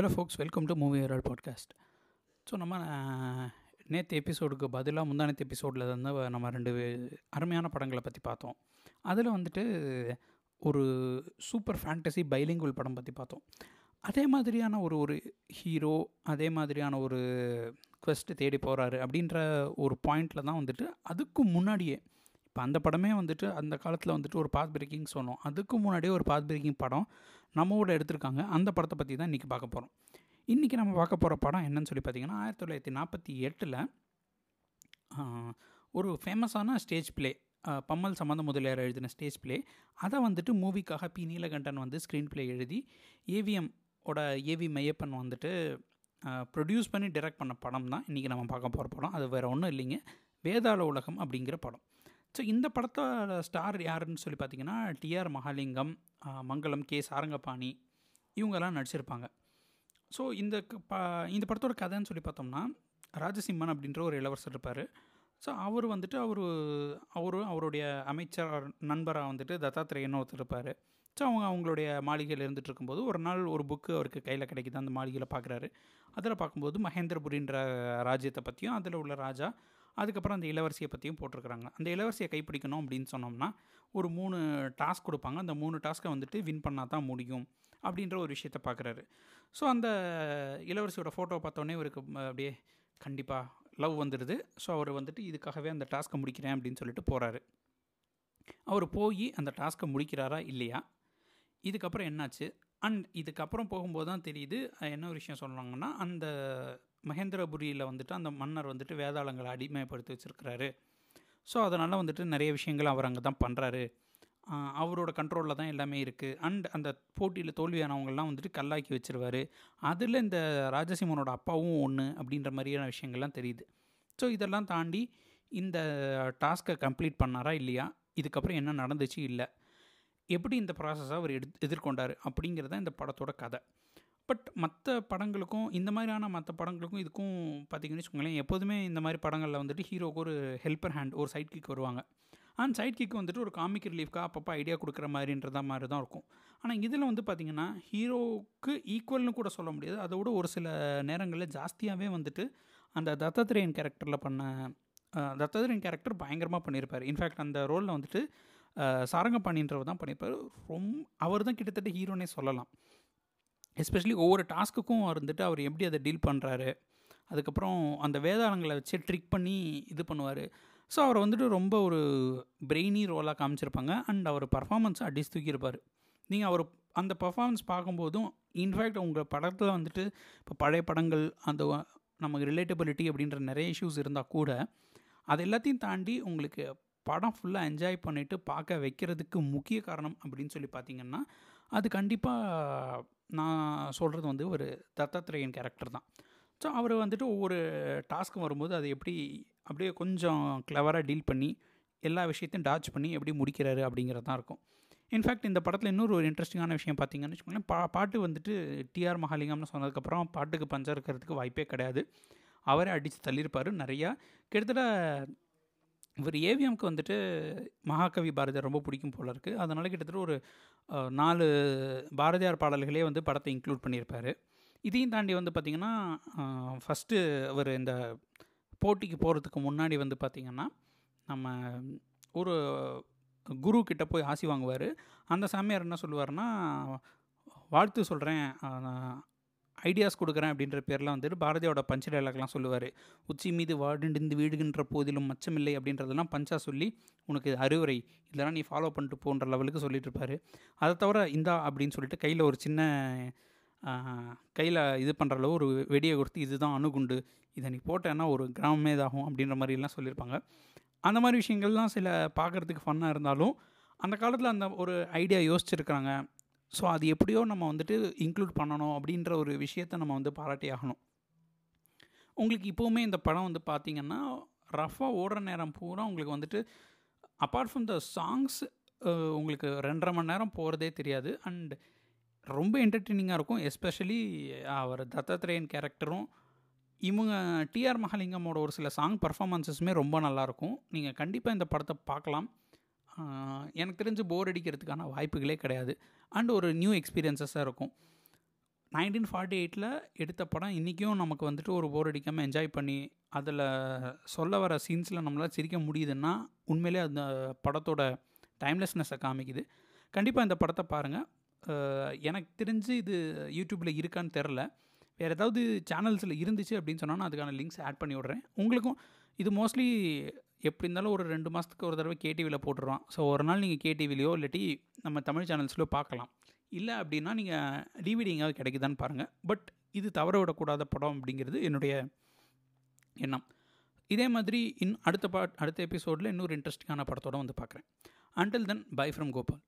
Hello folks welcome to movie Herald podcast so நம்ம நேற்று எபிசோடுக்கு பதிலாக முந்தானத்து எபிசோடில் வந்து நம்ம ரெண்டு அருமையான படங்களை பற்றி பார்த்தோம். அதில் வந்துட்டு ஒரு சூப்பர் ஃபேண்டசி பைலிங்குவல் படம் பற்றி பார்த்தோம். அதே மாதிரியான ஒரு ஒரு ஹீரோ அதே மாதிரியான ஒரு குவெஸ்ட்டு தேடி போகிறாரு அப்படின்ற ஒரு பாயிண்டில் தான் வந்துட்டு அதுக்கு முன்னாடியே இப்போ அந்த படமே வந்துட்டு அந்த காலத்தில் வந்துட்டு ஒரு பாத் பிரேக்கிங் சொன்னோம். அதுக்கு முன்னாடியே ஒரு பாத் பிரேக்கிங் படம் நம்மோட எடுத்திருக்காங்க. அந்த படத்தை பற்றி தான் இன்றைக்கி பார்க்க போகிறோம் இன்றைக்கி நம்ம பார்க்க போகிற படம் என்னன்னு சொல்லி பார்த்தீங்கன்னா ஆயிரத்தி தொள்ளாயிரத்தி நாற்பத்தி எட்டில் ஒரு ஃபேமஸான ஸ்டேஜ் ப்ளே பம்மல் சம்மந்த முதலியார் எழுதின ஸ்டேஜ் ப்ளே அதை வந்துட்டு மூவிக்காக பி. நீலகண்டன் வந்து ஸ்க்ரீன் பிளே எழுதி ஏவிஎம் ஓட ஏவி மையப்பன் வந்துட்டு ப்ரொடியூஸ் பண்ணி டிரெக்ட் பண்ண படம் தான் இன்றைக்கி நம்ம பார்க்க போகிற படம். அது வேறு ஒன்றும் இல்லைங்க. வேதாள உலகம் அப்படிங்கிற படம். ஸோ இந்த படத்தோட ஸ்டார் யாருன்னு சொல்லி பார்த்தீங்கன்னா T R Mahalingam Mangalam K. Sarangapani இவங்கெல்லாம் நடிச்சிருப்பாங்க. ஸோ இந்த க- ப இந்த படத்தோட கதைன்னு சொல்லி பார்த்தோம்னா ராஜசிம்மன் அப்படின்ற ஒரு இளவரசர் இருப்பார். ஸோ அவர் வந்துட்டு அவர் அவர் அவருடைய அமைச்சர் நண்பராக வந்துட்டு தத்தாத்திரேயன்னு ஒருத்தர் இருப்பார். ஸோ அவங்க அவங்களுடைய மாளிகையில் இருந்துட்டு இருக்கும்போது ஒரு நாள் ஒரு புக்கு அவருக்கு கையில் கிடைக்குது. அந்த மாளிகையில் பார்க்குறாரு. அதில் பார்க்கும்போது மகேந்திரபுரின்ற ராஜ்யத்தை பற்றியும் அதில் உள்ள ராஜா அதுக்கப்புறம் அந்த இளவரசியை பற்றியும் போட்டிருக்கிறாங்க. அந்த இளவரசியை கைப்பிடிக்கணும் அப்படின்னு சொன்னோம்னா ஒரு மூணு டாஸ்க் கொடுப்பாங்க. அந்த மூணு டாஸ்க்கை வந்துட்டு வின் பண்ணால் தான் முடியும் அப்படின்ற ஒரு விஷயத்த பார்க்குறாரு ஸோ அந்த இளவரசியோட ஃபோட்டோ பார்த்தோன்னே இவருக்கு அப்படியே கண்டிப்பாக லவ் வந்துடுது ஸோ அவர் வந்துட்டு இதுக்காகவே அந்த டாஸ்க்கை முடிக்கிறேன் அப்படின்னு சொல்லிட்டு போகிறாரு அவர் போய் அந்த டாஸ்க்கை முடிக்கிறாரா இல்லையா? இதுக்கப்புறம் என்னாச்சு? அண்ட் இதுக்கப்புறம் போகும்போது தான் தெரியுது என்ன ஒரு விஷயம் சொல்லுவாங்கன்னா அந்த மகேந்திரபுரியில் வந்துட்டு அந்த மன்னர் வந்துட்டு வேதாளங்களை அடிமைப்படுத்தி வச்சுருக்கிறாரு. ஸோ அதனால் வந்துட்டு நிறைய விஷயங்கள் அவர் அங்கே தான் பண்ணுறாரு அவரோட கண்ட்ரோலில் தான் எல்லாமே இருக்குது அண்ட் அந்த போட்டியில் தோல்வியானவங்கள்லாம் வந்துட்டு கல்லாக்கி வச்சிருவாரு. அதில் இந்த ராஜசிம்மனோட அப்பாவும் ஒன்று அப்படின்ற மாதிரியான விஷயங்கள்லாம் தெரியுது. ஸோ இதெல்லாம் தாண்டி இந்த டாஸ்க்கை கம்ப்ளீட் பண்ணாரா இல்லையா? இதுக்கப்புறம் என்ன நடந்துச்சு இல்லை? எப்படி இந்த ப்ராசஸை அவர் எடு எதிர்கொண்டார் அப்படிங்கிறது தான் இந்த படத்தோட கதை. பட் மற்ற படங்களுக்கும் இந்த மாதிரியான மற்ற படங்களுக்கும் இதுக்கும் பார்த்தீங்கன்னு வச்சுக்கோங்களேன் எப்போதுமே இந்த மாதிரி படங்களில் வந்துட்டு ஹீரோக்கு ஒரு ஹெல்ப்பர் ஹேண்ட் ஒரு சைட் கிக் வருவாங்க. அண்ட் சைட் கிக் வந்துட்டு ஒரு காமிக் ரிலீஃப்க்காக அப்பப்போ ஐடியா கொடுக்குற மாதிரின்றத மாதிரி தான் இருக்கும். ஆனால் இதில் வந்து பார்த்திங்கன்னா ஹீரோவுக்கு ஈக்குவல்னு கூட சொல்ல முடியாது. அதை விட ஒரு சில நேரங்களில் ஜாஸ்தியாகவே வந்துட்டு அந்த தத்தாத்திரேயன் கேரக்டரில் பண்ண தத்தாத்திரேயன் கேரக்டர் பயங்கரமாக பண்ணியிருப்பார் இன்ஃபேக்ட் அந்த ரோலில் வந்துட்டு சாரங்கபாணின்றவர் தான் பண்ணியிருப்பார் ரொம்ப அவர் தான் கிட்டத்தட்ட ஹீரோனே சொல்லலாம். எஸ்பெஷலி ஒவ்வொரு டாஸ்க்குக்கும் இருந்துட்டு அவர் எப்படி அதை டீல் பண்ணுறாரு அதுக்கப்புறம் அந்த வேதாளங்களை வச்சு ட்ரிக் பண்ணி இது பண்ணுவார். ஸோ அவரை வந்துட்டு ரொம்ப ஒரு பிரெய்னி ரோலாக காமிச்சிருப்பாங்க. அண்ட் அவர் பர்ஃபார்மன்ஸை அடிச்சு தூக்கியிருப்பார். நீங்கள் அவர் அந்த பர்ஃபாமன்ஸ் பார்க்கும்போதும் இன்ஃபேக்ட் உங்கள் படத்தில் வந்துட்டு இப்போ பழைய படங்கள் அந்த நமக்கு ரிலேட்டபிலிட்டி அப்படின்ற நிறைய இஷ்யூஸ் இருந்தால் கூட அது எல்லாத்தையும் தாண்டி உங்களுக்கு படம் ஃபுல்லாக என்ஜாய் பண்ணிவிட்டு பார்க்க வைக்கிறதுக்கு முக்கிய காரணம் அப்படின்னு சொல்லி பார்த்தீங்கன்னா அது கண்டிப்பாக நான் சொல்கிறது வந்து ஒரு தத்தாத்திரேயன் கேரக்டர் தான். ஸோ அவர் வந்துட்டு ஒவ்வொரு டாஸ்க்கும் வரும்போது அதை எப்படி அப்படியே கொஞ்சம் கிளவராக டீல் பண்ணி எல்லா விஷயத்தையும் டாச் பண்ணி எப்படி முடிக்கிறாரு அப்படிங்கிறது தான் இருக்கும். இன்ஃபேக்ட் இந்த படத்தில் இன்னொரு ஒரு இன்ட்ரெஸ்டிங்கான விஷயம் பார்த்தீங்கன்னு வச்சுக்கோங்களேன் பா பாட்டு வந்துட்டு டிஆர் மகாலிங்கம்னு சொன்னதுக்கப்புறம் பாட்டுக்கு பஞ்சம் இருக்கிறதுக்கு வாய்ப்பே கிடையாது. அவரே அடித்து தள்ளியிருப்பார். நிறையா கிட்டத்தட்ட இவர் ஏவிஎம்க்கு வந்துட்டு மகாகவி பாரதியார் ரொம்ப பிடிக்கும் போல இருக்குது அதனால் கிட்டத்தட்ட ஒரு நாலு பாரதியார் பாடல்களே வந்து படத்தை இன்க்ளூட் பண்ணியிருப்பார். இதையும் தாண்டி வந்து பார்த்திங்கன்னா ஃபஸ்ட்டு அவர் இந்த போட்டிக்கு போகிறதுக்கு முன்னாடி வந்து பார்த்திங்கன்னா நம்ம ஒரு குரு கிட்ட போய் ஆசி வாங்குவார். அந்த சாமியார் என்ன சொல்லுவார்னா வாழ்த்து சொல்கிறேன் ஐடியாஸ் கொடுக்குறேன் அப்படின்ற பேரில் வந்துட்டு பாரதியோட பஞ்ச டைலாக்லாம் சொல்லுவார். உச்சி மீது வாடிந்து வீடுகின்ற போதிலும் மச்சமில்லை அப்படின்றதெல்லாம் பஞ்சா சொல்லி உனக்கு அறிவுரை. இதெல்லாம் நீ ஃபாலோ பண்ணிட்டு போன்ற லெவலுக்கு சொல்லிட்டு இருப்பார். அதை தவிர இந்தா அப்படின்னு சொல்லிட்டு கையில் ஒரு சின்ன கையில் இது பண்ணுற அளவு ஒரு வெடியை கொடுத்து இதுதான் அணுகுண்டு. இதை நீ போட்டேன்னா ஒரு கிராமமே இதாகும் அப்படின்ற மாதிரிலாம் சொல்லியிருப்பாங்க. அந்த மாதிரி விஷயங்கள்லாம் சில பார்க்குறதுக்கு ஃபன்னாக இருந்தாலும் அந்த காலத்தில் அந்த ஒரு ஐடியா யோசிச்சிருக்கிறாங்க. ஸோ அது எப்படியோ நம்ம வந்துட்டு இன்க்ளூட் பண்ணணும் அப்படின்ற ஒரு விஷயத்தை நம்ம வந்து பாராட்டி ஆகணும். உங்களுக்கு இப்போவுமே இந்த படம் வந்து பார்த்திங்கன்னா ரஃபாக ஓடுற நேரம் பூரா உங்களுக்கு வந்துட்டு அப்பார்ட் ஃப்ரம் த சாங்ஸ் உங்களுக்கு ரெண்டரை மணி நேரம் போகிறதே தெரியாது. அண்ட் ரொம்ப என்டர்டெய்னிங்காக இருக்கும் எஸ்பெஷலி அவர் தத்தாத்திரேயன் கேரக்டரும் இவங்க டிஆர் மகாலிங்கமோட ஒரு சில சாங் பர்ஃபாமன்ஸஸுமே ரொம்ப நல்லாயிருக்கும் நீங்கள் கண்டிப்பாக இந்த படத்தை பார்க்கலாம். எனக்கு தெரிஞ்சு போர் அடிக்கிறதுக்கான வாய்ப்புகளே கிடையாது. அண்ட் ஒரு நியூ எக்ஸ்பீரியன்ஸஸாக இருக்கும். நைன்டீன் ஃபார்ட்டி எயிட்டில் எடுத்த படம் இன்றைக்கும் நமக்கு வந்துட்டு ஒரு போர் அடிக்காமல் என்ஜாய் பண்ணி அதில் சொல்ல வர சீன்ஸில் நம்மளால் சிரிக்க முடியுதுன்னா உண்மையிலே அந்த படத்தோட டைம்லெஸ்னஸை காமிக்குது. கண்டிப்பாக இந்த படத்தை பாருங்கள் எனக்கு தெரிஞ்சு இது யூடியூப்பில் இருக்கான்னு தெரில வேறு ஏதாவது சேனல்ஸில் இருந்துச்சு அப்படின்னு சொன்னால் நான் அதுக்கான லிங்க்ஸ் ஆட் பண்ணி விட்றேன். உங்களுக்கும் இது மோஸ்ட்லி எப்படி இருந்தாலும் ஒரு ரெண்டு மாதத்துக்கு ஒரு தடவை கேடிவியில் போட்டுருவான் ஸோ ஒரு நாள் நீங்கள் கேடிவிலையோ இல்லாட்டி நம்ம தமிழ் சேனல்ஸ்லையோ பார்க்கலாம். இல்லை அப்படின்னா நீங்கள் டிவிடி எங்கேயாவது கிடைக்குதான்னு பாருங்கள் பட் இது தவற விடக்கூடாத படம் அப்படிங்கிறது என்னுடைய எண்ணம். இதே மாதிரி இன் அடுத்த பாட் அடுத்த எபிசோடில் இன்னொரு இன்ட்ரெஸ்டிங்கான படத்தோடு வந்து பார்க்குறேன். Until then bye from Gopal